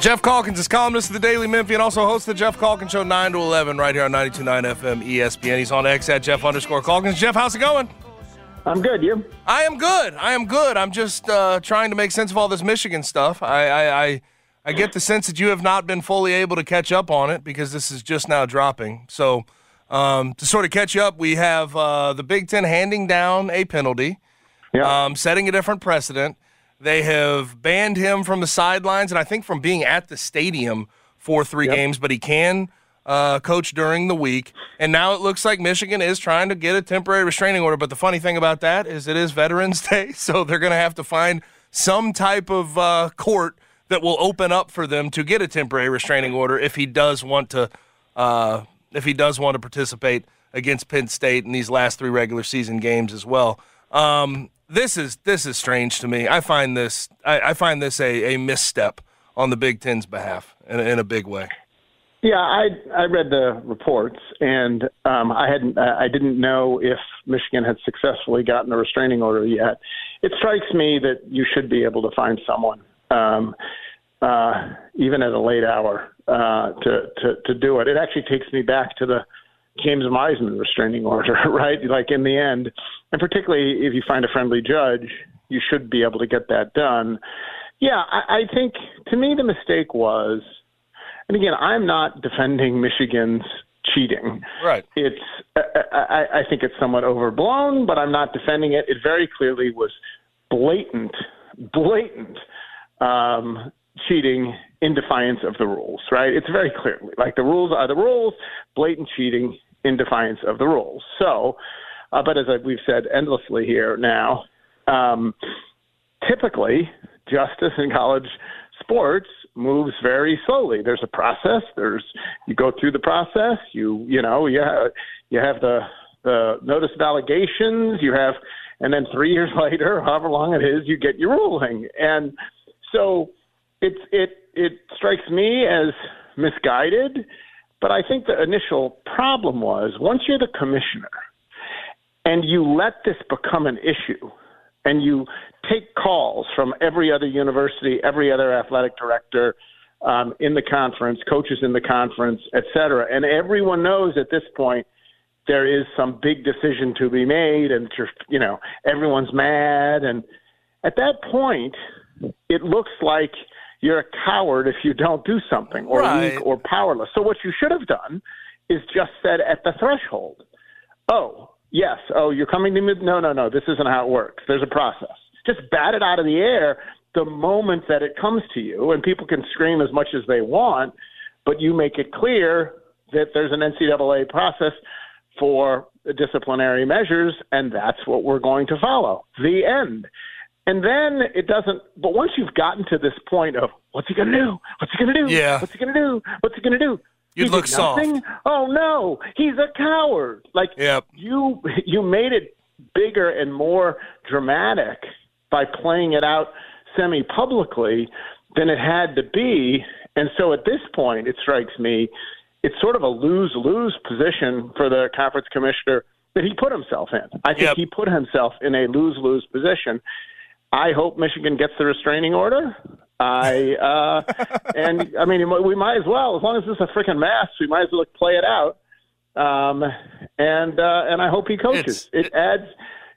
Geoff Calkins is columnist of the Daily Memphian, also hosts the Geoff Calkins Show 9 to 11 right here on 92.9 FM ESPN. He's on X at Geoff underscore Calkins. Geoff, how's it going? I'm good. You? I am good. I am good. I'm just uh, trying to make sense of all this Michigan stuff. I, I, I, I get the sense that you have not been fully able to catch up on it because this is just now dropping. So, um, to sort of catch up, we have uh, the Big Ten handing down a penalty, Yeah. um, setting a different precedent. They have banned him from the sidelines and I think from being at the stadium for three Yep. games, but he can uh, coach during the week. And now it looks like Michigan is trying to get a temporary restraining order. But the funny thing about that is it is Veterans Day, so they're going to have to find some type of uh, court that will open up for them to get a temporary restraining order if he does want to. Uh, if he does want to participate against Penn State in these last three regular season games as well. Um, this is this is strange to me. I find this I, I find this a, a misstep on the Big Ten's behalf in, a- in a big way. Yeah, I I read the reports, and um, I hadn't I didn't know if Michigan had successfully gotten a restraining order yet. It strikes me that you should be able to find someone, um, uh, even at a late hour, uh, to, to to do it. It actually takes me back to the James Wiseman restraining order, right? Like in the end, and particularly if you find a friendly judge, you should be able to get that done. Yeah, I, I think to me the mistake was. And again, I'm not defending Michigan's cheating. Right. It's I, I, I think it's somewhat overblown, but I'm not defending it. It very clearly was blatant, blatant um, cheating in defiance of the rules. Right. It's very clearly like the rules are the rules. Blatant cheating in defiance of the rules. So, uh, but as we've said endlessly here now, um, typically justice in college sports moves very slowly. There's a process. There's you go through the process. You you know you have, you have the the notice of allegations. You have and then three years later, however long it is, you get your ruling. And so it's it it strikes me as misguided. But I think the initial problem was once you're the commissioner and you let this become an issue and you take calls from every other university, every other athletic director um, in the conference, coaches in the conference, et cetera, and everyone knows at this point there is some big decision to be made, and you know everyone's mad, and at that point, it looks like you're a coward if you don't do something, or Right. weak, or powerless. So what you should have done is just said at the threshold, oh, yes, oh, you're coming to me. No, no, no, this isn't how it works. There's a process. Just bat it out of the air the moment that it comes to you, and people can scream as much as they want, but you make it clear that there's an NCAA process for disciplinary measures, and that's what we're going to follow. The end. And then it doesn't. But once you've gotten to this point of what's he going to do? What's he going to do? Yeah. What's he going to do? What's he going to do? You'd He look soft. Oh no, he's a coward. Like Yep. you, you made it bigger and more dramatic by playing it out semi publicly than it had to be. And so at this point, it strikes me it's sort of a lose lose position for the conference commissioner that he put himself in. I think Yep. he put himself in a lose lose position. I hope Michigan gets the restraining order. I uh, and I mean we might as well as long as it's a freaking mess, we might as well play it out. Um, and uh, and I hope he coaches. It's- it adds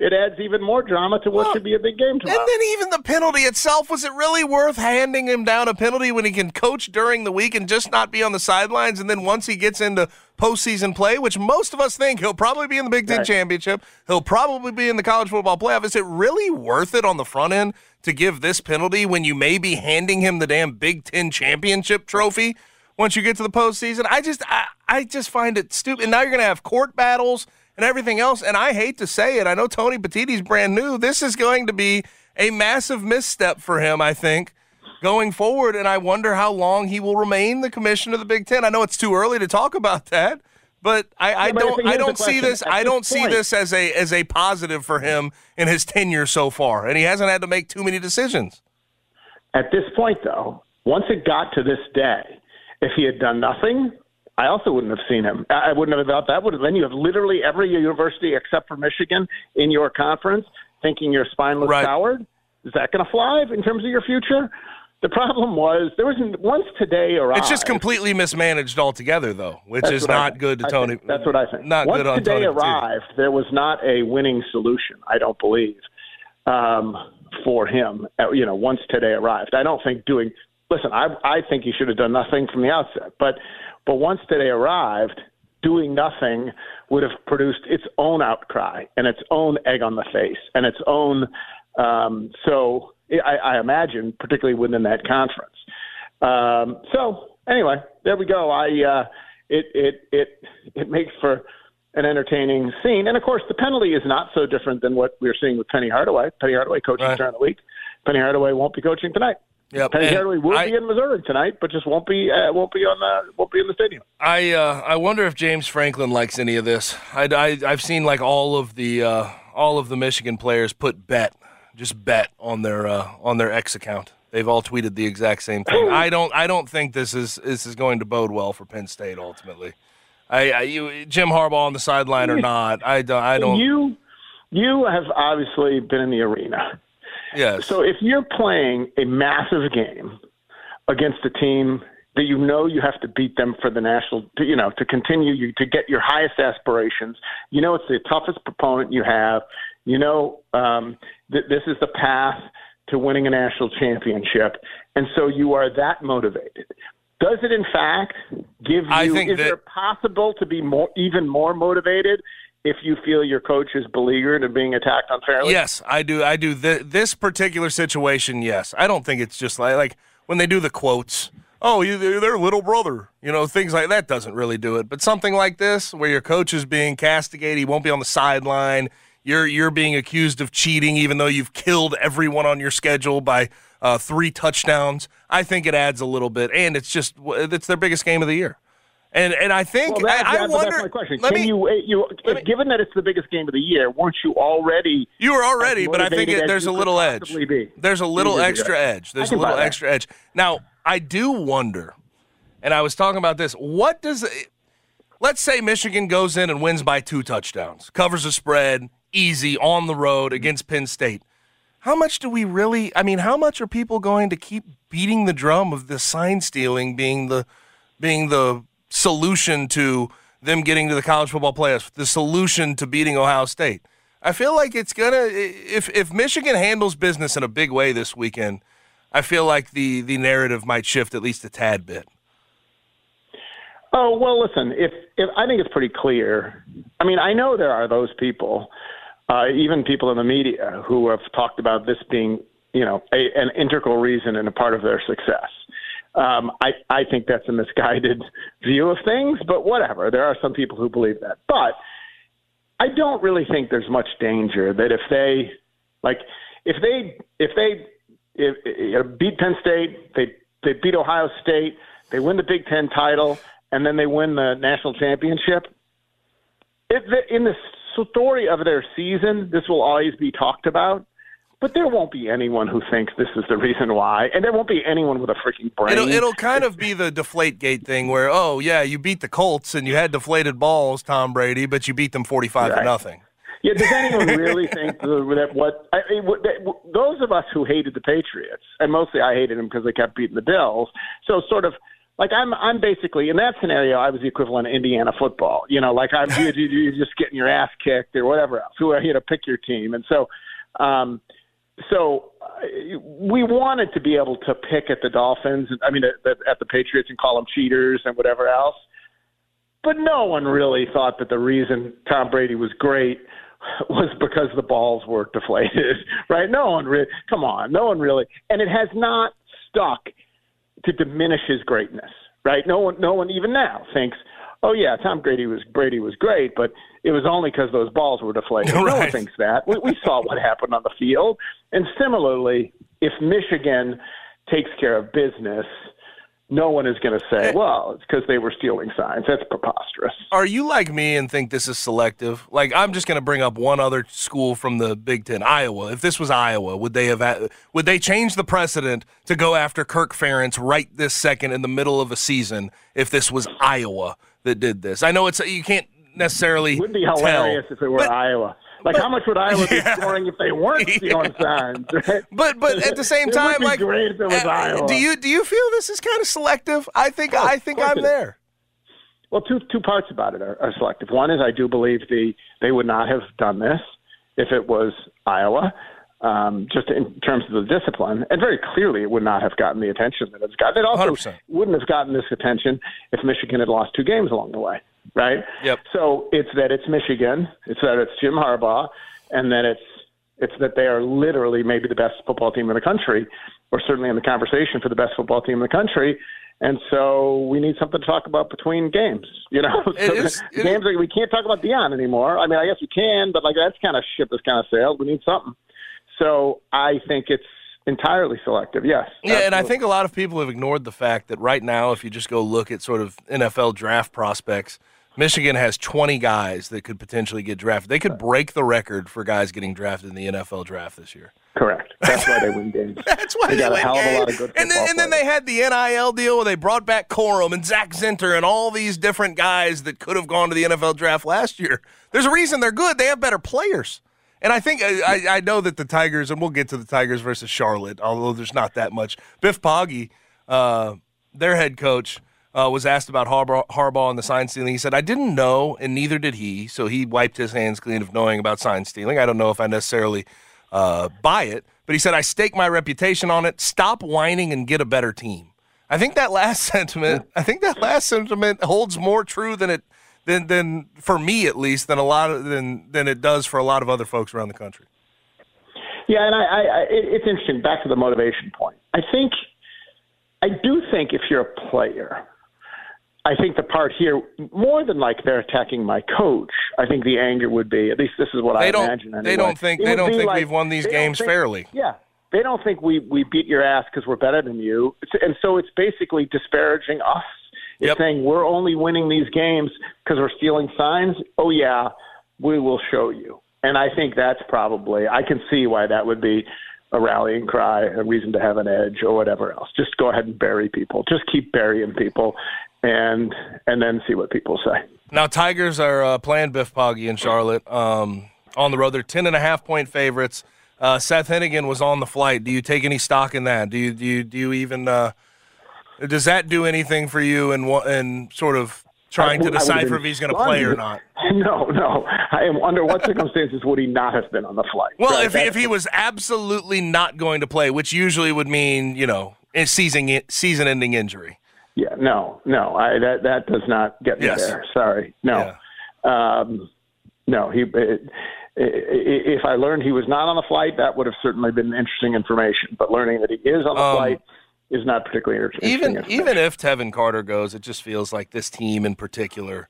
it adds even more drama to what Well, should be a big game And then even the penalty itself, was it really worth handing him down a penalty when he can coach during the week and just not be on the sidelines? And then once he gets into postseason play, which most of us think he'll probably be in the Big Ten Right. championship, he'll probably be in the college football playoff. Is it really worth it on the front end to give this penalty when you may be handing him the damn Big Ten championship trophy once you get to the postseason? I just I, I just find it stupid. And now you're gonna have court battles and everything else. And I hate to say it, I know Tony Petitti's brand new. This is going to be a massive misstep for him, I think, going forward. And I wonder how long he will remain the commissioner of the Big Ten. I know it's too early to talk about that, but I, I Yeah, but don't here's I don't see this At I don't see point- this as a as a positive for him in his tenure so far. And he hasn't had to make too many decisions. At this point, though, once it got to this day, if he had done nothing, I also wouldn't have seen him. I I wouldn't have thought that would have. Then you have literally every university except for Michigan in your conference thinking you're spineless Right. coward. Is that going to fly in terms of your future? The problem was there wasn't once today arrived. It's just completely mismanaged altogether, though, which That's is I not good to I Tony. think- That's what I think. Not Once good on today Tony. Arrived, there was not a winning solution. I don't believe um, for him. uh, You know, once today arrived, I don't think doing. Listen, I I think he should have done nothing from the outset. But but once today arrived, doing nothing would have produced its own outcry and its own egg on the face and its own. Um, so I, I imagine, particularly within that conference. Um, so anyway, there we go. I uh, it it it it makes for an entertaining scene, and of course, the penalty is not so different than what we're seeing with Penny Hardaway. Penny Hardaway coaching Right. during the week. Penny Hardaway won't be coaching tonight. Yep. Penny and Hardaway will I- be in Missouri tonight, but just won't be uh, won't be on the won't be in the stadium. I uh, I wonder if James Franklin likes any of this. I, I I've seen like all of the uh, all of the Michigan players put bet, just bet on their uh, on their X account. They've all tweeted the exact same thing. I don't I don't think this is this is going to bode well for Penn State ultimately. I, I you Jim Harbaugh on the sideline or not? I don't I don't. You you have obviously been in the arena. yes. So if you're playing a massive game against a team that you know you have to beat them for the national, to, you know, to continue you to get your highest aspirations, you know it's the toughest opponent you have. You know um, that this is the path to winning a national championship, and so you are that motivated. Does it, in fact, give you? Is that- it possible to be more, even more motivated if you feel your coach is beleaguered and being attacked unfairly? Yes, I do. I do. Th- this particular situation, yes. I don't think it's just like like when they do the quotes. Oh, you, they're their little brother. You know, things like that doesn't really do it. But something like this, where your coach is being castigated, he won't be on the sideline. You're you're being accused of cheating, even though you've killed everyone on your schedule by uh, three touchdowns. I think it adds a little bit, and it's just it's their biggest game of the year. And and I think Well, that, I, I that- wonder. That's my question. Can me- you, uh, you, me- given that it's the biggest game of the year, weren't you already? You were already, but I think it, there's a little edge. There's a little You could do extra edge. There's a little extra edge. Now, I do wonder, and I was talking about this. What does let's say Michigan goes in and wins by two touchdowns, covers a spread, easy on the road against Penn State. How much do we really? I mean, how much are people going to keep beating the drum of the sign stealing being the being the solution to them getting to the college football playoffs, the solution to beating Ohio State? I feel like it's gonna if if Michigan handles business in a big way this weekend, I feel like the the narrative might shift at least a tad bit. Oh well, listen. If if I think it's pretty clear. I mean, I know there are those people, uh, even people in the media, who have talked about this being, you know, a, an integral reason and a part of their success. Um, I I think that's a misguided view of things, but whatever. There are some people who believe that, but I don't really think there's much danger that if they, like, if they if they if, if, beat Penn State, they they beat Ohio State, they win the Big Ten title, and then they win the national championship. It, in the story of their season, this will always be talked about. But there won't be anyone who thinks this is the reason why, and there won't be anyone with a freaking brain. It'll, it'll kind of be the deflate gate thing where, oh, yeah, you beat the Colts and you had deflated balls, Tom Brady, but you beat them 45 to nothing. Yeah, does anyone really think that what I, that- those of us who hated the Patriots, and mostly I hated them because they kept beating the Bills. So sort of like I'm I'm basically in that scenario I was the equivalent of Indiana football. You know, like I'm you, you, you're just getting your ass kicked or whatever else. Who are you to pick your team? And so, um, so uh, we wanted to be able to pick at the Dolphins. I mean, at, at the Patriots and call them cheaters and whatever else. But no one really thought that the reason Tom Brady was great was because the balls were deflated, right? No one really, come on, no one really, and it has not stuck to diminish his greatness, right? No one, no one even now thinks, oh yeah, Tom Brady was Brady was great, but it was only because those balls were deflated. No one Right. thinks that. We, we saw what happened on the field, and similarly, if Michigan takes care of business. No one is going to say, eh. "Well, it's because they were stealing signs." That's preposterous. Are you like me and think this is selective? Like, I'm just going to bring up one other school from the Big Ten, Iowa. If this was Iowa, would they have would they change the precedent to go after Kirk Ferentz right this second in the middle of a season? If this was Iowa that did this, I know it's you can't necessarily It would be tell. hilarious if it were Iowa. Like, but- how much would Iowa Yeah. be scoring if they weren't stealing signs? Right? But but at the same time, like, great if it was uh, Iowa. do you do you feel this is kind of selective? I think course, I think I'm there. Well, two two parts about it are, are selective. One is I do believe the they would not have done this if it was Iowa, um, just in terms of the discipline, and very clearly it would not have gotten the attention that it's got. It also 100%. wouldn't have gotten this attention if Michigan had lost two games along the way, right? Yep. So it's that it's Michigan, it's that it's Jim Harbaugh, and that it's it's that they are literally maybe the best football team in the country, or certainly in the conversation for the best football team in the country. And so we need something to talk about between games. You know, so is- games we can't talk about Deion anymore. I mean, I guess we can, but like that's kind of ship is kind of sailed. We need something. So I think it's entirely selective. Yes. Yeah, and I think a lot of people have ignored the fact that right now, if you just go look at sort of NFL draft prospects, Michigan has 20 guys that could potentially get drafted. They could break the record for guys getting drafted in the NFL draft this year. correct. That's why they win games. That's why they, they, got a hell of a lot games. of good And then, and then they had the NIL deal where they brought back Corum and Zak Zinter and all these different guys that could have gone to the NFL draft last year. There's a reason they're good. They have better players. And I think I, I- know that the Tigers, and we'll get to the Tigers versus Charlotte, although there's not that much. Biff Poggi, uh, their head coach, uh, was asked about Harbaugh, Harbaugh and the sign stealing. He said, I didn't know, and neither did he. So he wiped his hands clean of knowing about sign stealing. I don't know if I necessarily uh, buy it, but he said, I stake my reputation on it. Stop whining and get a better team. I think that last sentiment, I think that last sentiment holds more true than it, than, than for me at least, than a lot of, than, than it does for a lot of other folks around the country. Yeah, and I, I, I it's interesting. Back to the motivation point. I think, I do think if you're a player, I think the part here, more than like they're attacking my coach, I think the anger would be. At least this is what They I don't- imagine. they don't think- It they don't think like- we've won these games think- fairly. Yeah, they don't think we we beat your ass because we're better than you, It's- and so it's basically disparaging us. It's Yep. saying we're only winning these games because we're stealing signs. Oh yeah, we will show you. And I think that's probably I can see why that would be a rallying cry, a reason to have an edge, or whatever else. Just go ahead and bury people. Just keep burying people, and and then see what people say. Now, Tigers are uh, playing Biff Poggi in Charlotte um, on the road. They're 10 and a half point favorites. Uh, Seth Henigan was on the flight. Do you take any stock in that? Do you do you, do you even uh, does that do anything for you in wa- in sort of trying I to would- I would've decipher if he's going to play or not? No, no. I am under what circumstances would he not have been on the flight? Well, Right, if he, if he was absolutely not going to play, which usually would mean you know a season season ending injury. Yeah, no, no. I that that does not get me Yes. there. Sorry, no, um, no. He. It, i- i- if I learned he was not on the flight, that would have certainly been interesting information. But learning that he is on the Um, flight is not particularly interesting. even even if Tevin Carter goes, it just feels like this team in particular,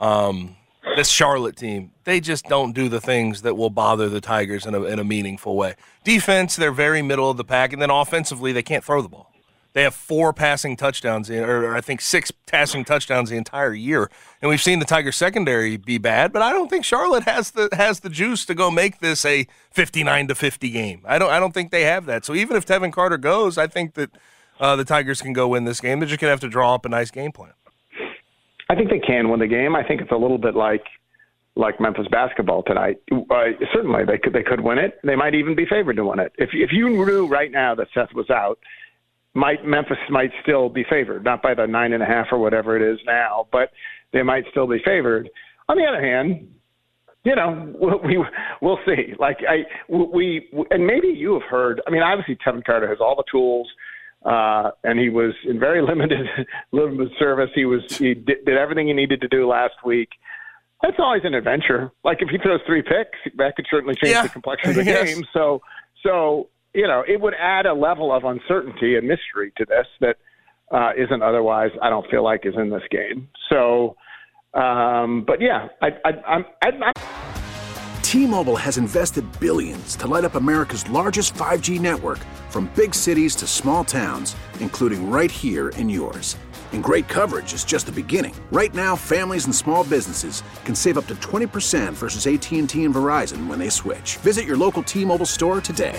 um, this Charlotte team, they just don't do the things that will bother the Tigers in a in a meaningful way. Defense, they're very middle of the pack, and then offensively, they can't throw the ball. They have four passing touchdowns, or I think six passing touchdowns the entire year. And we've seen the Tiger secondary be bad, but I don't think Charlotte has the has the juice to go make this a 59 to 50 game. I don't I don't think they have that. So even if Tevin Carter goes, I think that uh, the Tigers can go win this game. They're just gonna have to draw up a nice game plan. I think they can win the game. I think it's a little bit like like Memphis basketball tonight. Uh, certainly, they could they could win it. They might even be favored to win it. If if you knew right now that Seth was out, might Memphis might still be favored, not by the nine and a half or whatever it is now, but they might still be favored. On the other hand, you know, we, we we'll see. Like I, we and maybe you have heard. I mean, obviously Tevin Carter has all the tools, uh, and he was in very limited limited service. He was he did, did everything he needed to do last week that's always an adventure. Like if he throws three picks, that could certainly change Yeah. the complexion of the Yes. game. So, so you know, it would add a level of uncertainty and mystery to this that uh, isn't otherwise. I don't feel like is in this game. So, um, but yeah, I, I, I'm, I, I'm T-Mobile has invested billions to light up America's largest 5G network from big cities to small towns, including right here in yours. And great coverage is just the beginning. Right now, families and small businesses can save up to 20% versus AT&T and Verizon when they switch. Visit your local T-Mobile store today.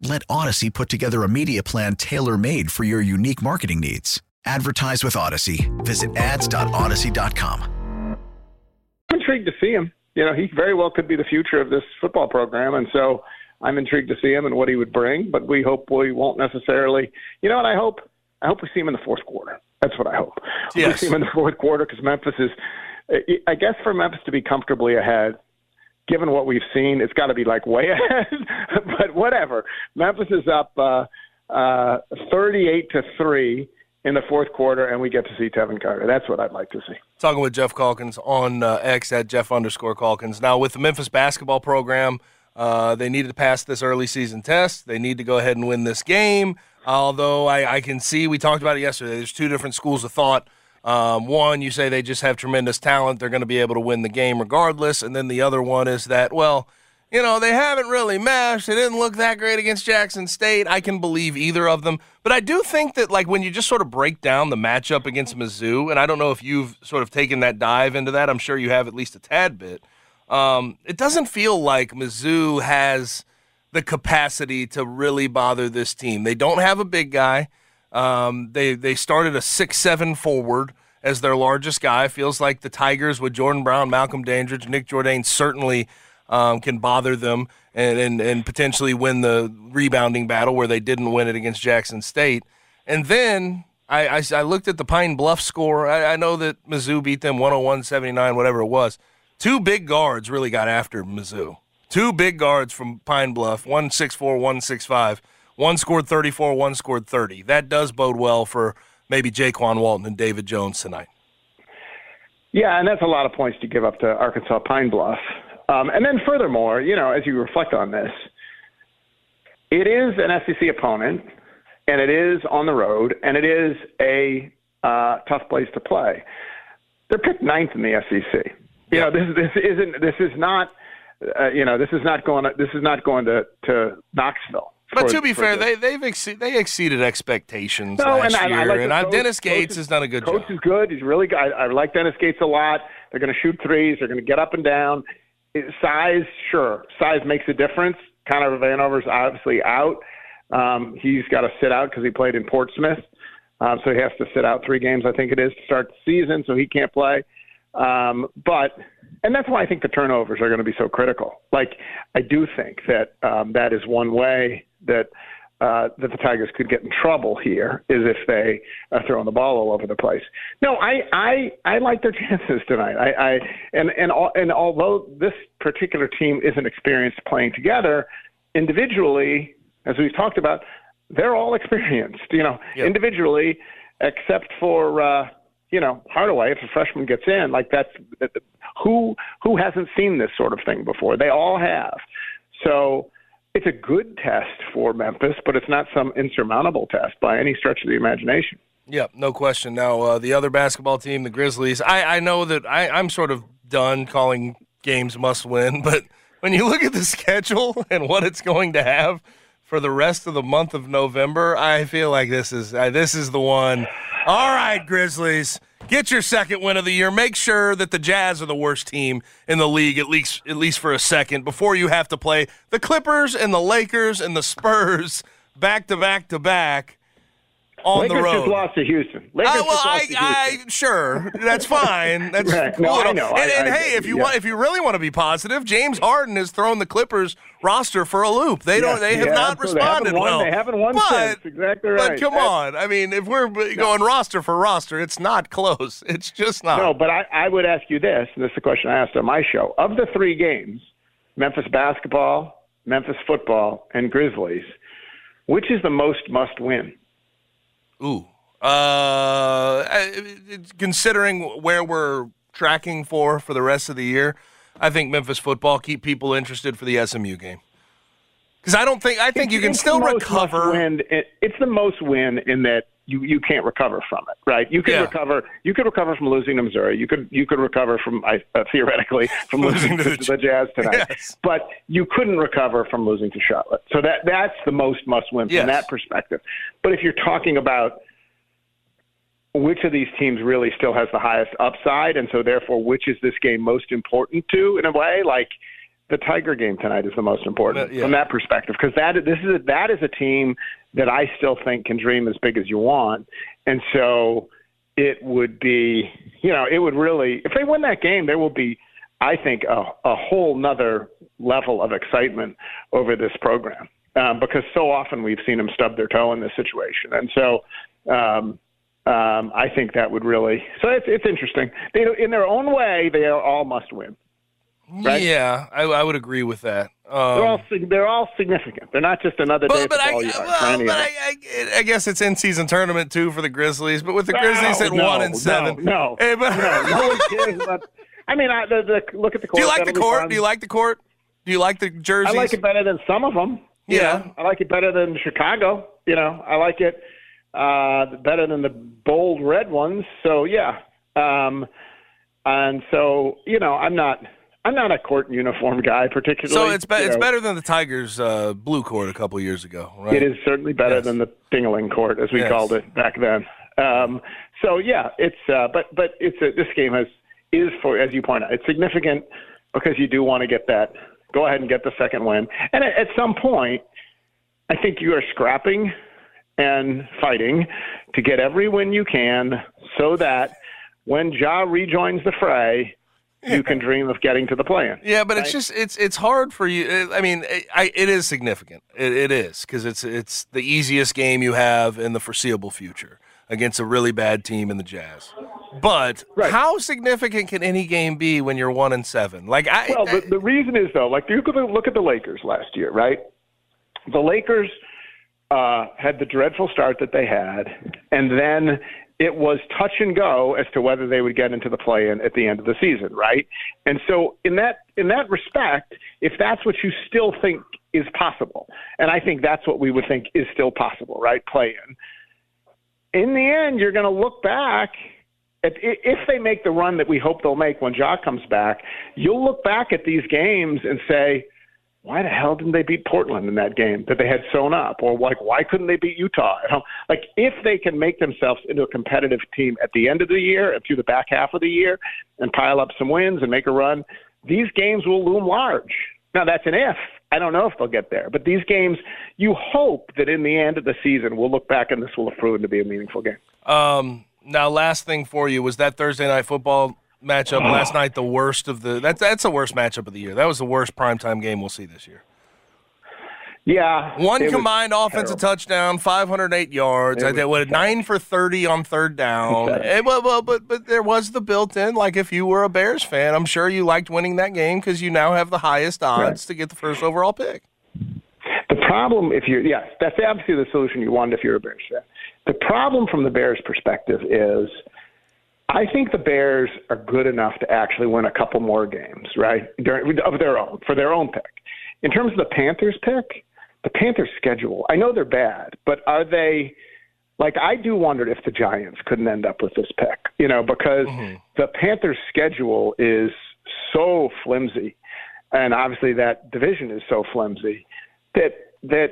Let Audacy put together a media plan tailor made for your unique marketing needs. Advertise with Audacy. Visit ads.audacy.com. I'm intrigued to see him. You know, he very well could be the future of this football program, and so I'm intrigued to see him and what he would bring. But we hope we won't necessarily. You know what I hope? I hope we see him in the fourth quarter. That's what I hope. We see him in the fourth quarter because Memphis is. I guess for Memphis to be comfortably ahead, given what we've seen, it's got to be like way ahead. but whatever. Memphis is up uh, uh, 38 to three in the fourth quarter, and we get to see Tevin Carter. That's what I'd like to see. Talking with Geoff Calkins on uh, X at Geoff underscore Calkins. Now, with the Memphis basketball program, uh, they needed to pass this early season test. They need to go ahead and win this game. Although I, I can see, we talked about it yesterday, there's two different schools of thought. Um, one, you say they just have tremendous talent. They're going to be able to win the game regardless. And then the other one is that, well, you know, they haven't really meshed. They didn't look that great against Jackson State. I can believe either of them. But I do think that, like, when you just sort of break down the matchup against Mizzou, and I don't know if you've sort of taken that dive into that, I'm sure you have at least a tad bit. Um, it doesn't feel like Mizzou has the capacity to really bother this team. They don't have a big guy. Um, they they started a six seven forward as their largest guy. Feels like the Tigers with Jordan Brown, Malcolm Dandridge, Nick Jourdain certainly um, can bother them and, and and potentially win the rebounding battle where they didn't win it against Jackson State. And then I, I, I looked at the Pine Bluff score. I, I know that Mizzou beat them 101 79, whatever it was. Two big guards really got after Mizzou. Two big guards from Pine Bluff, one six four, one six five. One scored 34, one scored 30. That does bode well for maybe Jaykwon Walton and David Jones tonight. Yeah, and that's a lot of points to give up to Arkansas Pine Bluff. Um, and then furthermore, you know, as you reflect on this, it is an SEC opponent, and it is on the road, and it is a uh, tough place to play. They're picked ninth in the SEC. You know, this this isn't this is not uh, you know this is not going to, this is not going to to Knoxville. But for- to be fair, the- they they've exce- they exceeded expectations No, last and I, year, I like and coach- Dennis Gates is- has done a good coach job. is good. He's really good. I, I like Dennis Gates a lot. They're going to shoot threes. They're going to get up and down. It- size, sure, size makes a difference. Connor Vanover's obviously out. Um, he's got to sit out because he played in Portsmouth, um, so he has to sit out three games. I think it is to start the season, so he can't play. Um, but and that's why I think the turnovers are going to be so critical. Like I do think that um, that is one way that uh, that the Tigers could get in trouble here is if they are throwing the ball all over the place. No, I I, I like their chances tonight. I, I and and all, and although this particular team isn't experienced playing together individually, as we've talked about, they're all experienced. You know, Yep. individually, except for uh, you know Hardaway, if a freshman gets in, like that's that, who who hasn't seen this sort of thing before? They all have. So it's a good test for Memphis, but it's not some insurmountable test by any stretch of the imagination. Yeah, no question. Now, uh, the other basketball team, the Grizzlies, I, I know that I, I'm sort of done calling games must win, but when you look at the schedule and what it's going to have for the rest of the month of November, I feel like this is uh, this is the one. All right, Grizzlies, get your second win of the year. Make sure that the Jazz are the worst team in the league at least at least for a second before you have to play the Clippers and the Lakers and the Spurs back to back to back on Lakers the road. just lost to Houston. Lakers Uh, well, just lost I, to Houston. I, sure, that's fine. That's Right. cool. No, I and, know. and, and I- hey, if you yeah. want, if you really want to be positive, James Harden has thrown the Clippers roster for a loop. They don't. Yes, They have yeah, not. They responded won- well. they haven't won but, since. Exactly right. But come That's- on. I mean, if we're going roster for roster, it's not close. It's just not. No, but I, I would ask you this, and this is the question I asked on my show. Of the three games, Memphis basketball, Memphis football, and Grizzlies, which is the most must win? Ooh. Uh, considering where we're tracking for for the rest of the year, I think Memphis football keep people interested for the SMU game. Because I don't think I think you can still recover. Win. It- It's the most win in that you, you can't recover from it, right? You could Yeah. recover. You could recover from losing to Missouri. You could you could recover from I, uh, theoretically from losing to, the Jazz tonight. Yes. But you couldn't recover from losing to Charlotte. So that that's the most must win from Yes. that perspective. But if you're talking about which of these teams really still has the highest upside, and so therefore which is this game most important to in a way, like the Tiger game tonight is the most important yeah. from that perspective because that this is a, that is a team that I still think can dream as big as you want, and so it would be you know it would really if they win that game there will be I think a, a whole nother level of excitement over this program um, because so often we've seen them stub their toe in this situation, and so. Um, um, I think that would really so it's it's interesting. They in their own way they are all must win. Right? Yeah, I, I would agree with that. They're all Um, they're all significant. They're not just another day but but I, well, but I. I, guess it's in season tournament too for the Grizzlies. But with the No, Grizzlies at no, one and seven, No, Hey, but- no, no one cares about. I mean, I, the, the, look at the court. do you like the That'll be court? Do you like the court? Do you like the jerseys? I like it better than some of them. Yeah. know. I like it better than Chicago. You know, I like it uh, better than the bold red ones. So yeah, um, and so you know, I'm not. I'm not a court uniform guy, particularly. So it's be- it's know. better than the Tigers' uh, blue court a couple years ago, right? It is certainly better Yes. than the Dingling Court, as we Yes. called it back then. Um, so yeah, it's uh, but but it's a, this game has is for as you point out, it's significant because you do want to get that. Go ahead and get the second win, and at, at some point, I think you are scrapping and fighting to get every win you can, so that when Ja rejoins the fray, you can dream of getting to the play-in. Yeah, but it's just it's it's hard for you. uh, I mean, I, I it is significant. It, it is because it's it's the easiest game you have in the foreseeable future against a really bad team in the Jazz. But Right. how significant can any game be when you're one and seven? Like I, Well, the, the reason is though, like you could look at the Lakers last year, right? The Lakers uh, had the dreadful start that they had, and then it was touch and go as to whether they would get into the play-in at the end of the season, right? And so, in that in that respect, if that's what you still think is possible, and I think that's what we would think is still possible, right? Play-in. In the end, you're going to look back if, if they make the run that we hope they'll make when Ja comes back, you'll look back at these games and say, why the hell didn't they beat Portland in that game that they had sewn up? Or like, why couldn't they beat Utah? at home? Like, if they can make themselves into a competitive team at the end of the year and through the back half of the year and pile up some wins and make a run, these games will loom large. Now, that's an if. I don't know if they'll get there. But these games, you hope that in the end of the season, we'll look back and this will have proven to be a meaningful game. um, now last thing for you was that Thursday night football matchup last night. The worst of the that's that's the worst matchup of the year. That was the worst primetime game we'll see this year. Yeah. One combined offensive terrible. touchdown, 508 yards. It I did what nine for 30 on third down. Eh, well, well, but but there was the built-in. Like if you were a Bears fan, I'm sure you liked winning that game because you now have the highest odds Right. to get the first overall pick. The problem, if you're, yes, that's obviously the solution you want if you're a Bears fan. The problem from the Bears' perspective is I think the Bears are good enough to actually win a couple more games, right? During, of their own, for their own pick. In terms of the Panthers' pick, the Panthers' schedule, I know they're bad, but are they like I do wonder if the Giants couldn't end up with this pick, you know, because Mm-hmm. the Panthers' schedule is so flimsy, and obviously that division is so flimsy that that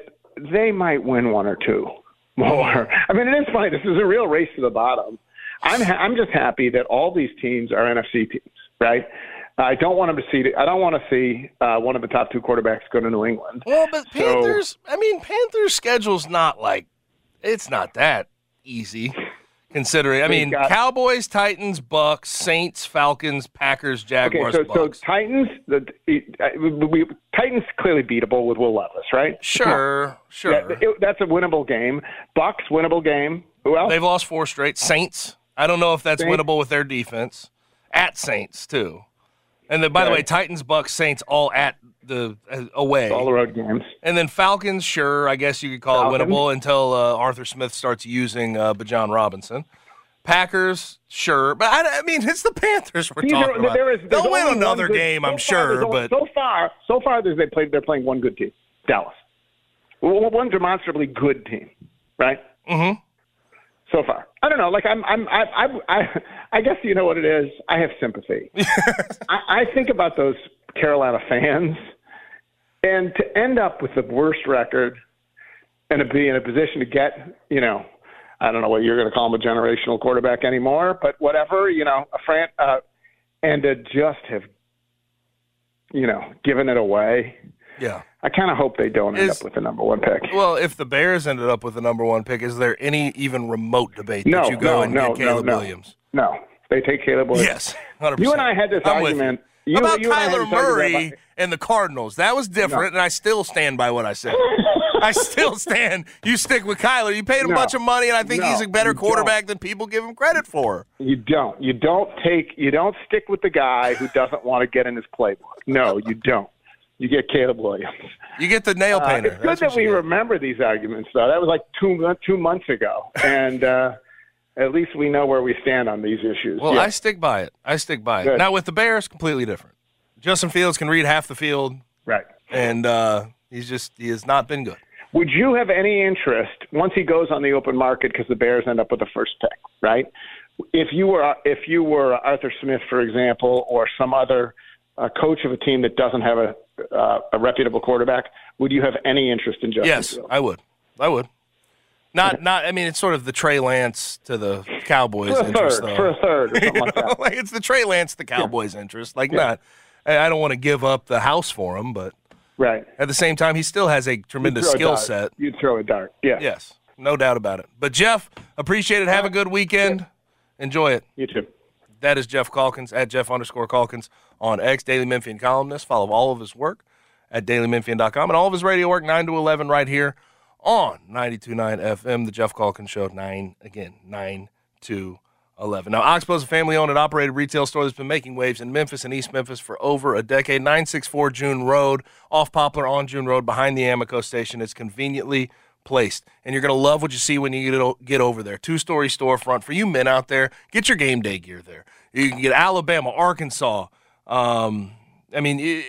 they might win one or two more. I mean, it is funny. This is a real race to the bottom. I'm ha- I'm just happy that all these teams are NFC teams, right? I don't want them to see. I don't want to see uh, one of the top two quarterbacks go to New England. Well, but So- Panthers, I mean, Panthers' schedule's not like, it's not that easy. Considering, I mean, got- Cowboys, Titans, Bucks, Saints, Falcons, Packers, Jaguars, so so Bucks. Titans, the we, Titans clearly beatable with Will Levis, right? sure, sure. It- that's a winnable game. Bucks winnable game. Who else? They've lost four straight. Saints, I don't know if that's Saints. winnable with their defense. At Saints too, and then by the way, Titans, Bucks, Saints, all at the uh, away. all the road games. And then Falcons, sure, I guess you could call it winnable until uh, Arthur Smith starts using uh, Bijan Robinson. Packers, sure, but I, I mean it's the Panthers we're These are- talking about. there is- They'll win another good- game, so I'm sure, only- but so far, so far, they played. They're playing one good team, Dallas. One demonstrably good team, right? Mhm. So far, I don't know. Like I'm, I'm, I, I, I, I guess you know what it is. I have sympathy. I, I think about those Carolina fans, and to end up with the worst record, and to be in a position to get, you know, I don't know what you're going to call him a generational quarterback anymore, but whatever, you know, a fran, uh, and to just have, you know, given it away. Yeah. I kind of hope they don't end up with the number one pick. Well, if the Bears ended up with the number one pick, is there any even remote debate No, that you go no, and no, get Caleb no, no. Williams? No, they take Caleb Williams. Yes, 100%. You and I had this I'm argument. You. You- about you and I had Kyler Murray and the Cardinals. That was different, and I still stand by what I said. I still stand. You stick with Kyler. You paid him a bunch of money, and I think he's a better quarterback than people give him credit for. You don't. You don't take. You don't stick with the guy who doesn't want to get in his playbook. No, you don't. You get Caleb Williams. You get the nail Uh, painter. it's good That's that we remember these arguments, though. That was like two two months ago, and uh, at least we know where we stand on these issues. Well, Yeah. I stick by it. I stick by it. Good. Now with the Bears, completely different. Justin Fields can read half the field, right. and uh, he's just he has not been good. Would you have any interest once he goes on the open market because the Bears end up with the first pick, right? If you were if you were Arthur Smith, for example, or some other uh, coach of a team that doesn't have a uh, a reputable quarterback, would you have any interest in Justin Yes, Fields? I would. I would. Not, not. I mean, it's sort of the Trey Lance to the Cowboys for a interest, third, though. for a third, or something like that. like it's the Trey Lance to the Cowboys interest. Like, not. I I don't want to give up the house for him, but Right. at the same time, he still has a tremendous skill dart. set. You'd throw a dart. Yeah. Yes, no doubt about it. But Geoff, appreciate it. Have a good weekend. Enjoy it. You too. That is Geoff Calkins at Geoff underscore Calkins on X, Daily Memphian columnist. Follow all of his work at dailymemphian.com and all of his radio work 9 to 11 right here on 92.9 FM, The Geoff Calkins Show, 9, again, 9 to 11. Now, Oxbow is a family owned and operated retail store that's been making waves in Memphis and East Memphis for over a decade. 964 June Road, off Poplar on June Road, behind the Amico station. It's conveniently placed. And you're going to love what you see when you get, over there. Two story storefront for you men out there. Get your game day gear there. You can get Alabama, Arkansas. Um, I mean,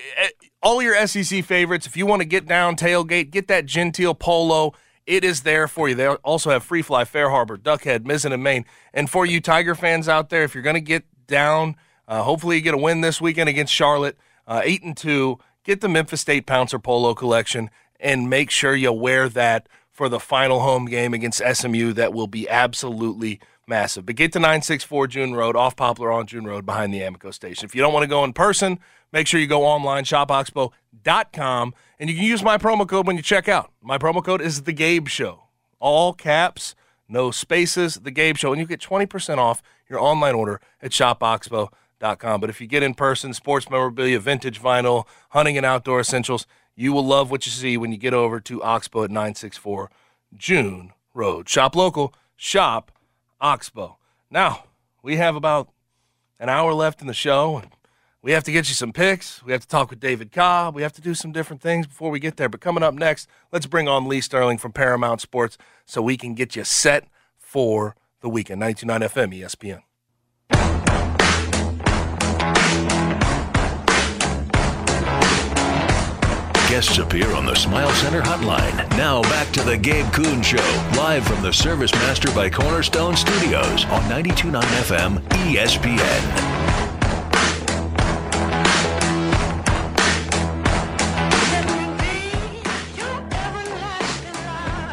all your SEC favorites. If you want to get down tailgate, get that genteel polo. It is there for you. They also have Free Fly, Fair Harbor, Duckhead, Mizzen, and Main. And for you Tiger fans out there, if you're going to get down, uh, hopefully you get a win this weekend against Charlotte, uh, eight and two. Get the Memphis State Pouncer Polo collection and make sure you wear that for the final home game against SMU. That will be absolutely massive. But get to 964 June Road, off Poplar on June Road, behind the Amico station. If you don't want to go in person, make sure you go online, shopoxbow.com, and you can use my promo code when you check out. My promo code is The Gabe Show. All caps, no spaces, The Gabe Show. And you get 20% off your online order at shopoxbow.com. But if you get in person, sports memorabilia, vintage vinyl, hunting and outdoor essentials, you will love what you see when you get over to Oxbow at 964 June Road. Shop local, shop Oxbow. Now, we have about an hour left in the show, and We have to get you some picks. We have to talk with David Cobb. We have to do some different things before we get there. But coming up next, let's bring on Lee Sterling from Paramount Sports so we can get you set for the weekend. 929 FM ESPN. Guests appear on the Smile Center hotline. Now back to the Gabe Kuhn Show, live from the Service Master by Cornerstone Studios on 92.9 FM ESPN.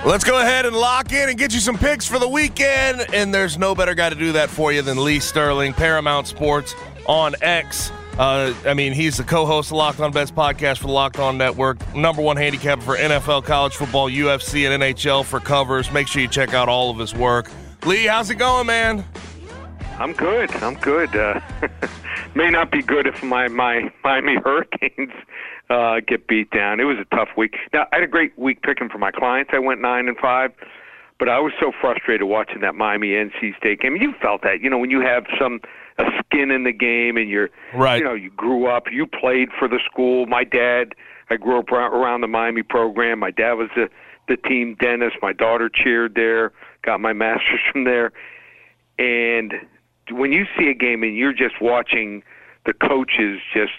Let's go ahead and lock in and get you some picks for the weekend. And there's no better guy to do that for you than Lee Sterling, Paramount Sports on X. Uh, I mean, he's the co-host of Locked On Bets podcast for the Locked On Network, number one handicapper for NFL, college football, UFC, and NHL for covers. Make sure you check out all of his work. Lee, how's it going, man? I'm good. I'm good. Uh, may not be good if my my Miami Hurricanes uh, get beat down. It was a tough week. Now I had a great week picking for my clients. I went nine and five, but I was so frustrated watching that Miami NC State game. You felt that, you know, when you have some a skin in the game and you're, Right. you know, you grew up, you played for the school. My dad, I grew up around the Miami program. My dad was the the team dentist. My daughter cheered there. Got my master's from there. And when you see a game and you're just watching the coaches just,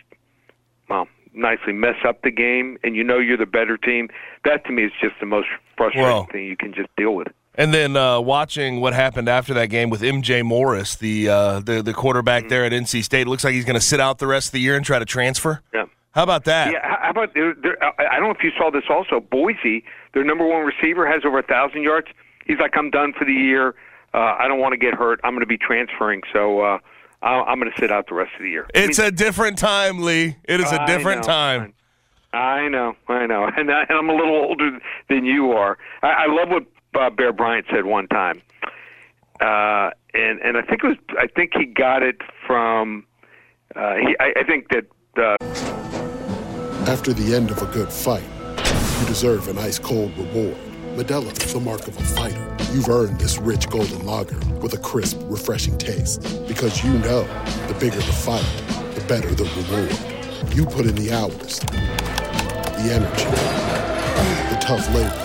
well, nicely mess up the game, and you know you're the better team, that to me is just the most frustrating Well- thing you can just deal with. And then uh, watching what happened after that game with MJ Morris, the uh, the, the quarterback there at NC State, looks like he's going to sit out the rest of the year and try to transfer. Yeah. How about that? Yeah, how about there, there, I I don't know if you saw this also. Boise, their number one receiver, has over a thousand yards. He's like, I'm done for the year. Uh, I don't want to get hurt. I'm going to be transferring, so uh, I'm going to sit out the rest of the year. I It's mean, a different time, Lee. It is a different know. time. I know, I know, and, I, and I'm a little older than you are. I, I love what uh, Bear Bryant said one time, uh, and and I think it was I think he got it from. Uh, he, I, I think that uh, After the end of a good fight, you deserve an ice cold reward. Modelo is the mark of a fighter. You've earned this rich golden lager with a crisp, refreshing taste. Because you know the bigger the fight, the better the reward. You put in the hours, the energy, the tough labor.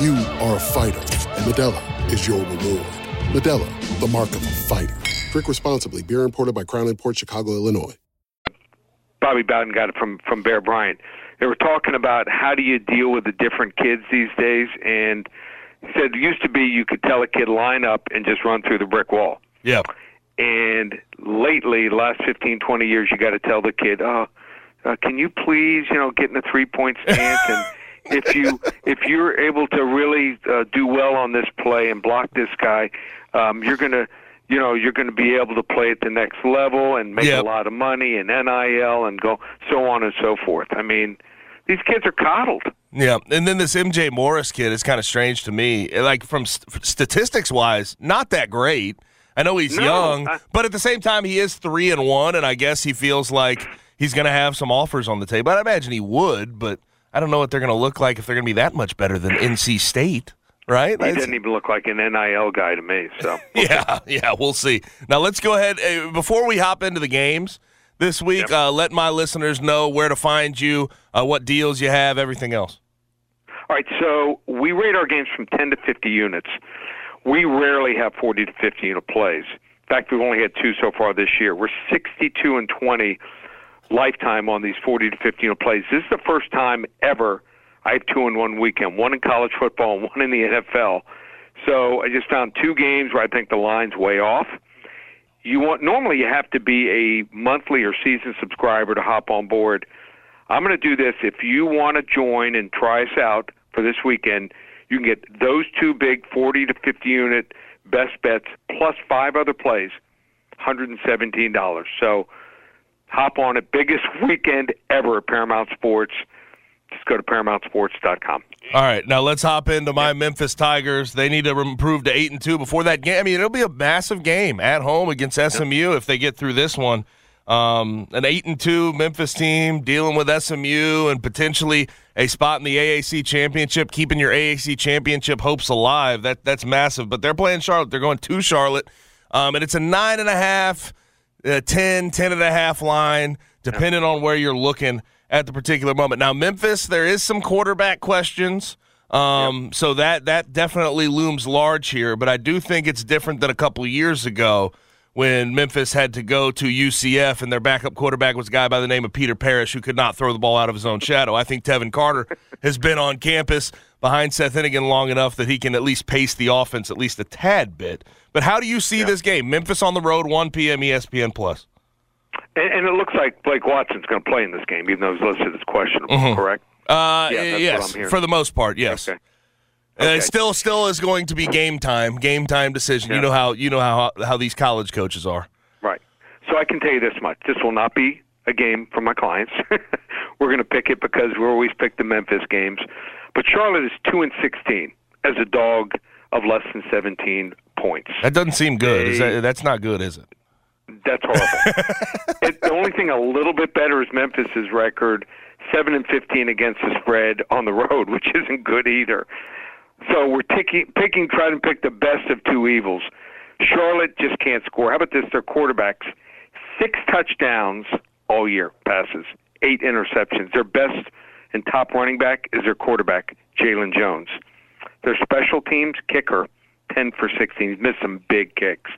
You are a fighter, and Modelo is your reward. Modelo, the mark of a fighter. Drink responsibly. Beer imported by Crown Port Chicago, Illinois. Bobby Bowden got it from from Bear Bryant. They were talking about how do you deal with the different kids these days, and he said it used to be you could tell a kid line up and just run through the brick wall. Yeah. And lately, last 15, 20 years, you got to tell the kid, "Oh, uh, can you please, you know, get in a three point stance and." If you if you're able to really uh, do well on this play and block this guy, um, you're gonna you know you're going to be able to play at the next level and make Yep. a lot of money and NIL and go so on and so forth. I mean, these kids are coddled. Yeah, and then this MJ Morris kid is kind of strange to me. Like from st- statistics wise, not that great. I know he's No, young, I- but at the same time, he is three and one, and I guess he feels like he's going to have some offers on the table. I imagine he would, but I don't know what they're going to look like if they're going to be that much better than NC State, right? He That's- doesn't even look like an NIL guy to me. So yeah, yeah, we'll see. Now let's go ahead uh, before we hop into the games this week. Yep. Uh, let my listeners know where to find you, uh, what deals you have, everything else. All right, so we rate our games from 10 to 50 units. We rarely have 40 to 50 unit plays. In fact, we've only had two so far this year. We're 62 and 20 lifetime on these 40 to 50 unit plays. This is the first time ever I have two in one weekend, one in college football and one in the NFL. So I just found two games where I think the line's way off. You want normally you have to be a monthly or season subscriber to hop on board. I'm going to do this. If you want to join and try us out for this weekend, you can get those two big 40 to 50 unit best bets plus five other plays, $117. So hop on it. Biggest weekend ever at Paramount Sports. Just go to ParamountSports.com. All right, now let's hop into my Memphis Tigers. They need to improve to eight and two before that game. I mean, it'll be a massive game at home against SMU if they get through this one. Um, an eight and two Memphis team dealing with SMU and potentially a spot in the AAC championship, keeping your AAC championship hopes alive. That that's massive. But they're playing Charlotte. They're going to Charlotte, um, and it's a nine and a half. Uh, 10, 10 and a half line, depending on where you're looking at the particular moment. Now, Memphis, there is some quarterback questions. Um, So that that definitely looms large here, but I do think it's different than a couple of years ago when Memphis had to go to UCF and their backup quarterback was a guy by the name of Peter Parrish who could not throw the ball out of his own shadow. I think Tevin Carter has been on campus behind Seth Henigan long enough that he can at least pace the offense at least a tad bit. But how do you see this game? Memphis on the road, 1 p.m. ESPN Plus. And, and it looks like Blake Watson's going to play in this game, even though he's listed as questionable. Mhm. Correct? Uh, Yeah, that's what yes, for the most part, yes. Okay. Uh, it still, still is going to be game time, game time decision. You know how you know how how these college coaches are. Right. So I can tell you this much: this will not be a game for my clients. we're going to pick it because we always pick the Memphis games. But Charlotte is two and sixteen as a dog of less than seventeen points. That doesn't seem good. Is They- that, that's not good, is it? That's horrible. it, the only thing a little bit better is Memphis's record, seven and fifteen against the spread on the road, which isn't good either. So we're ticking, picking, trying to pick the best of two evils. Charlotte just can't score. How about this? Their quarterbacks, six touchdowns all year, passes, eight interceptions. Their best and top running back is their quarterback, Jalon Jones. Their special teams kicker, ten for sixteen. He's missed some big kicks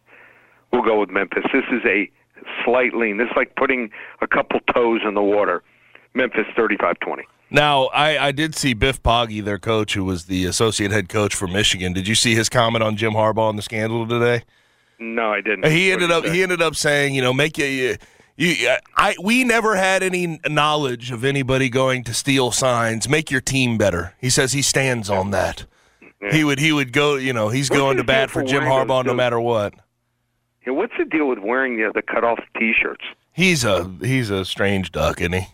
we'll go with Memphis. This is a slight lean. This is like putting a couple toes in the water. Memphis 35-20. Now, I, I did see Biff Poggi, their coach, who was the associate head coach for Michigan. Did you see his comment on Jim Harbaugh and the scandal today? No, I didn't. He ended up he ended up saying, you know, make you, you, you I we never had any knowledge of anybody going to steal signs. Make your team better. He says he stands on that. He would he would go, you know, he's What's going to bat for Jim Harbaugh no matter what. Yeah, what's the deal with wearing the, the cut off T-shirts? He's a he's a strange duck, isn't he?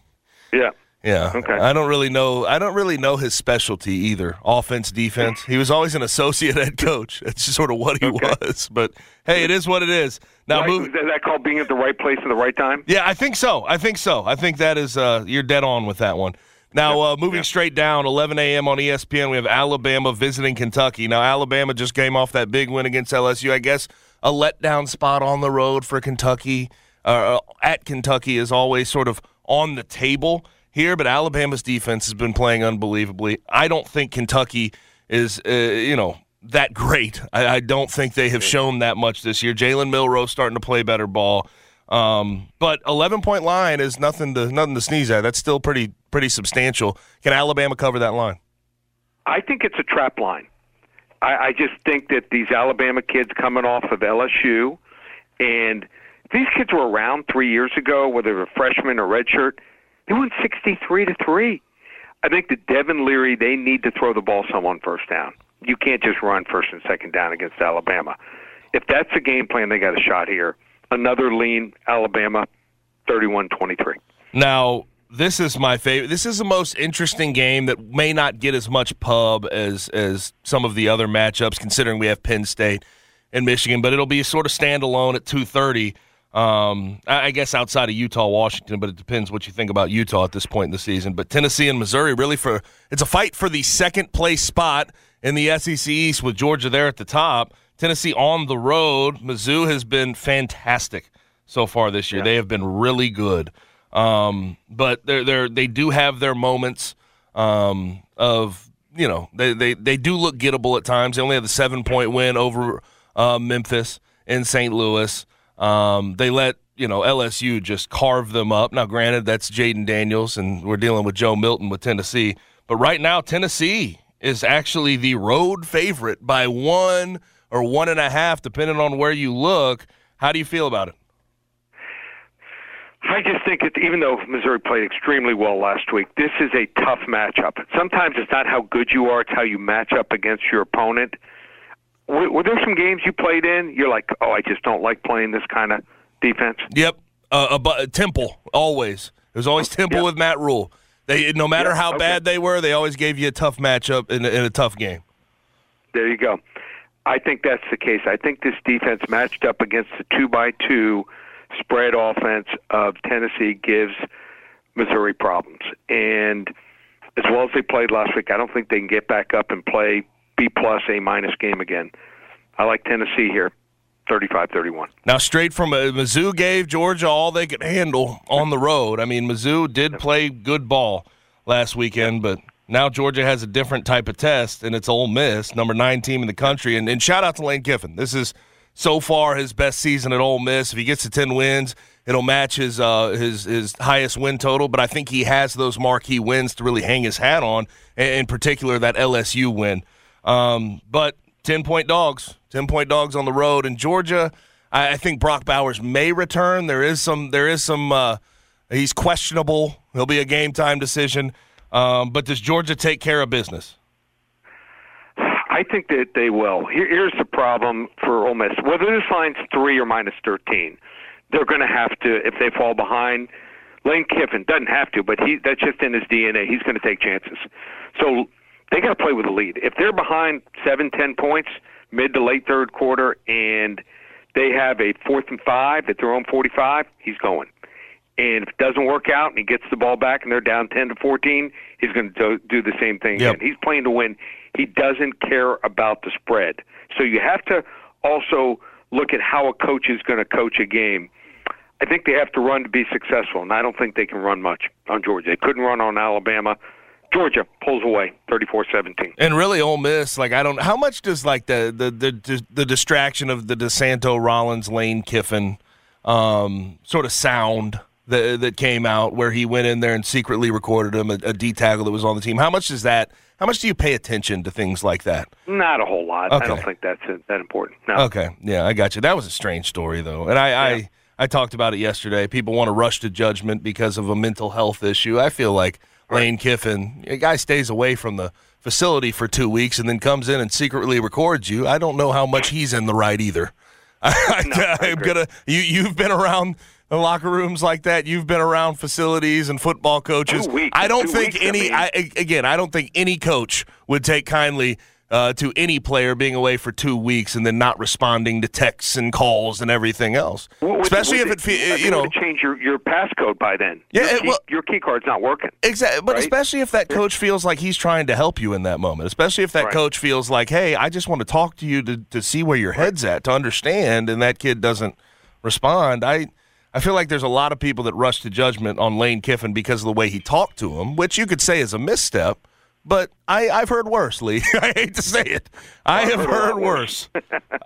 Yeah. Yeah. Okay. I don't really know. I don't really know his specialty either. Offense, defense. He was always an associate head coach. That's just sort of what he was. But hey, it is what it is. Now, Right, move. is that called being at the right place at the right time? Yeah, I think so. I think so. I think that is. Uh, you're dead on with that one. Now, uh, moving straight down, 11 a.m. on ESPN, we have Alabama visiting Kentucky. Now, Alabama just came off that big win against LSU. I guess a letdown spot on the road for Kentucky. Uh, at Kentucky is always sort of on the table here, but Alabama's defense has been playing unbelievably. I don't think Kentucky is, uh, you know, that great. I, I don't think they have shown that much this year. Jalen Milrow starting to play better ball. Um, but 11 point line is nothing to nothing to sneeze at. That's still pretty pretty substantial. Can Alabama cover that line? I think it's a trap line. I, I just think that these Alabama kids coming off of LSU, and these kids were around three years ago, whether they're freshmen or redshirt, they went 63 to three. I think that Devin Leary, they need to throw the ball some on first down. You can't just run first and second down against Alabama. If that's the game plan, they got a shot here. Another lean Alabama, 31-23. Now, this is my favorite. This is the most interesting game that may not get as much pub as as some of the other matchups, considering we have Penn State and Michigan. But it'll be sort of standalone at two thirty. Um, I I guess outside of Utah, Washington, but it depends what you think about Utah at this point in the season. But Tennessee and Missouri really for it's a fight for the second place spot in the SEC East with Georgia there at the top. Tennessee on the road. Mizzou has been fantastic so far this year. They have been really good. Um, but they're they're they do have their moments um, of you know they, they they do look gettable at times. They only have the seven point win over uh, Memphis in St. Louis. Um, they let you know LSU just carve them up. Now, granted, that's Jayden Daniels, and we're dealing with Joe Milton with Tennessee. But right now, Tennessee is actually the road favorite by one or one and a half, depending on where you look. How do you feel about it? I just think that even though Missouri played extremely well last week, this is a tough matchup. Sometimes it's not how good you are; it's how you match up against your opponent. Were, were there some games you played in? You're like, oh, I just don't like playing this kind of defense. Yep, uh, a, Temple always. It was always Temple with Matt Rhule. They no matter Yeah, how okay. bad they were, they always gave you a tough matchup in, a- in a tough game. There you go. I think that's the case. I think this defense matched up against the two by two spread offense of Tennessee gives Missouri problems. And as well as they played last week, I don't think they can get back up and play B plus A minus game again. I like Tennessee here, 35-31. Now, straight from uh, Mizzou gave Georgia all they could handle on the road. I mean, Mizzou did play good ball last weekend, but now Georgia has a different type of test, and it's Ole Miss, number nine team in the country. And, and shout out to Lane Kiffin. This is so far his best season at Ole Miss. If he gets to ten wins, it'll match his uh, his his highest win total. But I think he has those marquee wins to really hang his hat on. In particular, that LSU win. Um, but ten point dogs, ten point dogs on the road in Georgia. I, I think Brock Bowers may return. There is some. There is some. Uh, he's questionable. He'll be a game time decision. Um, but does Georgia take care of business? I think that they will. Here, here's the problem for Ole Miss. Whether this line's three or minus 13, they're going to have to, if they fall behind, Lane Kiffin doesn't have to, but he that's just in his DNA. He's going to take chances. So they got to play with a lead. If they're behind seven, ten points mid to late third quarter, and they have a fourth and five at their own 45, he's going. And if it doesn't work out and he gets the ball back and they're down 10 to 14, he's going to do the same thing Yep. again. He's playing to win. He doesn't care about the spread. So you have to also look at how a coach is going to coach a game. I think they have to run to be successful, and I don't think they can run much on Georgia. They couldn't run on Alabama. Georgia pulls away 34-17. And really, Ole Miss, like I don't. How much does like the the the, the distraction of the DeSanto Rollins Lane Kiffin um, sort of sound that that came out where he went in there and secretly recorded him a, a D tackle that was on the team? How much does that? How much do you pay attention to things like that? Not a whole lot. I don't think that's that important. No. Okay, yeah, I got you. That was a strange story though, and I I, I talked about it yesterday. People want to rush to judgment because of a mental health issue. I feel like Lane Kiffin, a guy stays away from the facility for two weeks and then comes in and secretly records you. I don't know how much he's in the right either. I, am gonna. You you've been around the locker rooms like that. You've been around facilities and football coaches. Weeks. I don't think weeks, I any. mean- I, again, I don't think any coach would take kindly uh, to any player being away for two weeks and then not responding to texts and calls and everything else. Well, Especially if it, fe- I you know, change your your passcode by then. Yeah, your key, well- your key card's not working. Exactly, but Right? especially if that coach feels like he's trying to help you in that moment. Especially if that Right. coach feels like, "Hey, I just want to talk to you to to see where your head's at, to understand," and that kid doesn't respond. I I feel like there's a lot of people that rush to judgment on Lane Kiffin because of the way he talked to him, which you could say is a misstep. But I, I've heard worse, Lee. I hate to say it. I have heard a lot heard worse.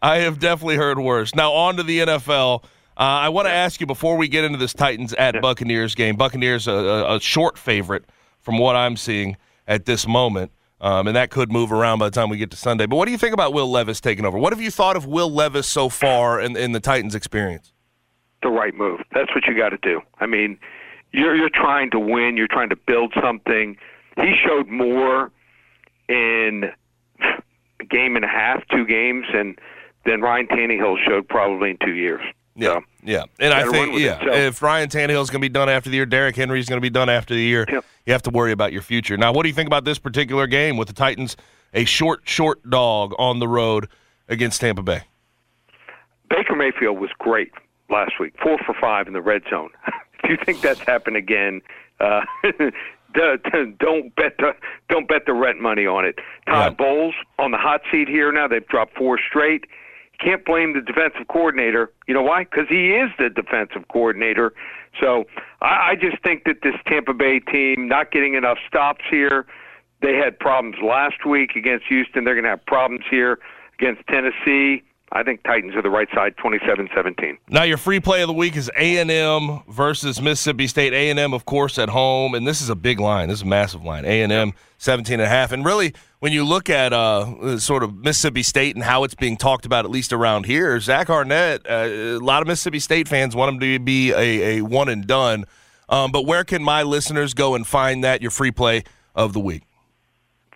I have definitely heard worse. Now on to the NFL. Uh, I want to ask you before we get into this Titans at Buccaneers game. Buccaneers a, a, a short favorite from what I'm seeing at this moment, um, and that could move around by the time we get to Sunday. But what do you think about Will Levis taking over? What have you thought of Will Levis so far in, in the Titans' experience? The right move. That's what you got to do. I mean, you're you're trying to win. You're trying to build something. He showed more in a game and a half, two games, and than Ryan Tannehill showed probably in two years. Yeah, So, yeah, and I think with it, yeah, so- if Ryan Tannehill's going to be done after the year, Derrick Henry's going to be done after the year. Yep. You have to worry about your future. Now, what do you think about this particular game with the Titans, a short, short dog on the road against Tampa Bay? Baker Mayfield was great last week, four for five in the red zone. if you think that's happened again, uh, don't bet the don't bet the rent money on it. Todd Yeah. Bowles on the hot seat here now. They've dropped four straight. Can't blame the defensive coordinator. You know why? Because he is the defensive coordinator. So I, I just think that this Tampa Bay team not getting enough stops here. They had problems last week against Houston. They're going to have problems here against Tennessee. I think Titans are the right side, 27-17. Now, your free play of the week is A and M versus Mississippi State. A and M, of course, at home, and this is a big line. This is a massive line. A and M, 17 and a half. And really, when you look at uh, sort of Mississippi State and how it's being talked about, at least around here, Zach Arnett, uh, a lot of Mississippi State fans want him to be a, a one and done. Um, but where can my listeners go and find that your free play of the week?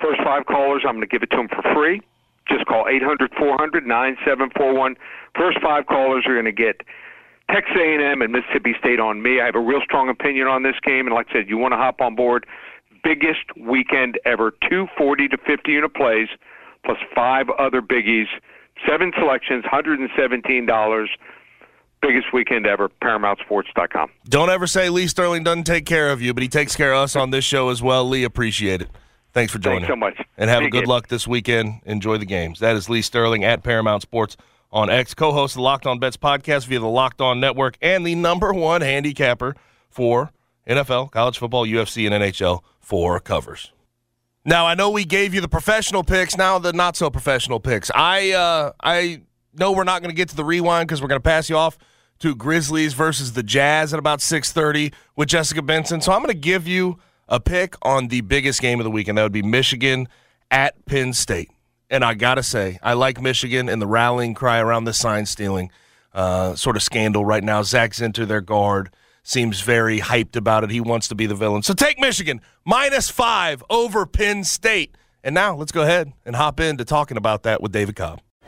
First five callers, I'm going to give it to them for free. Just call 800 400 9741. First five callers are going to get Texas A&M and Mississippi State on me. I have a real strong opinion on this game, and like I said, you want to hop on board. Biggest weekend ever, two 40 to 50 unit plays, plus five other biggies, seven selections, $117. Biggest weekend ever, ParamountSports.com. Don't ever say Lee Sterling doesn't take care of you, but he takes care of us on this show as well. Lee, appreciate it. Thanks for joining. Thanks so much. And have a good it. luck this weekend. Enjoy the games. That is Lee Sterling at Paramount Sports on X, co host of the Locked On Bets podcast via the Locked On Network, and the number one handicapper for NFL, college football, UFC, and NHL for covers. Now, I know we gave you the professional picks, now the not so professional picks. I, uh, I know we're not going to get to the rewind because we're going to pass you off to Grizzlies versus the Jazz at about 6:30 with Jessica Benson. So I'm going to give you a pick on the biggest game of the week, and that would be Michigan at Penn State. And I got to say, I like Michigan and the rallying cry around the sign stealing uh, sort of scandal right now. Zak Zinter their guard, seems very hyped about it. He wants to be the villain. So take Michigan minus five over Penn State. And now let's go ahead and hop into talking about that with David Cobb.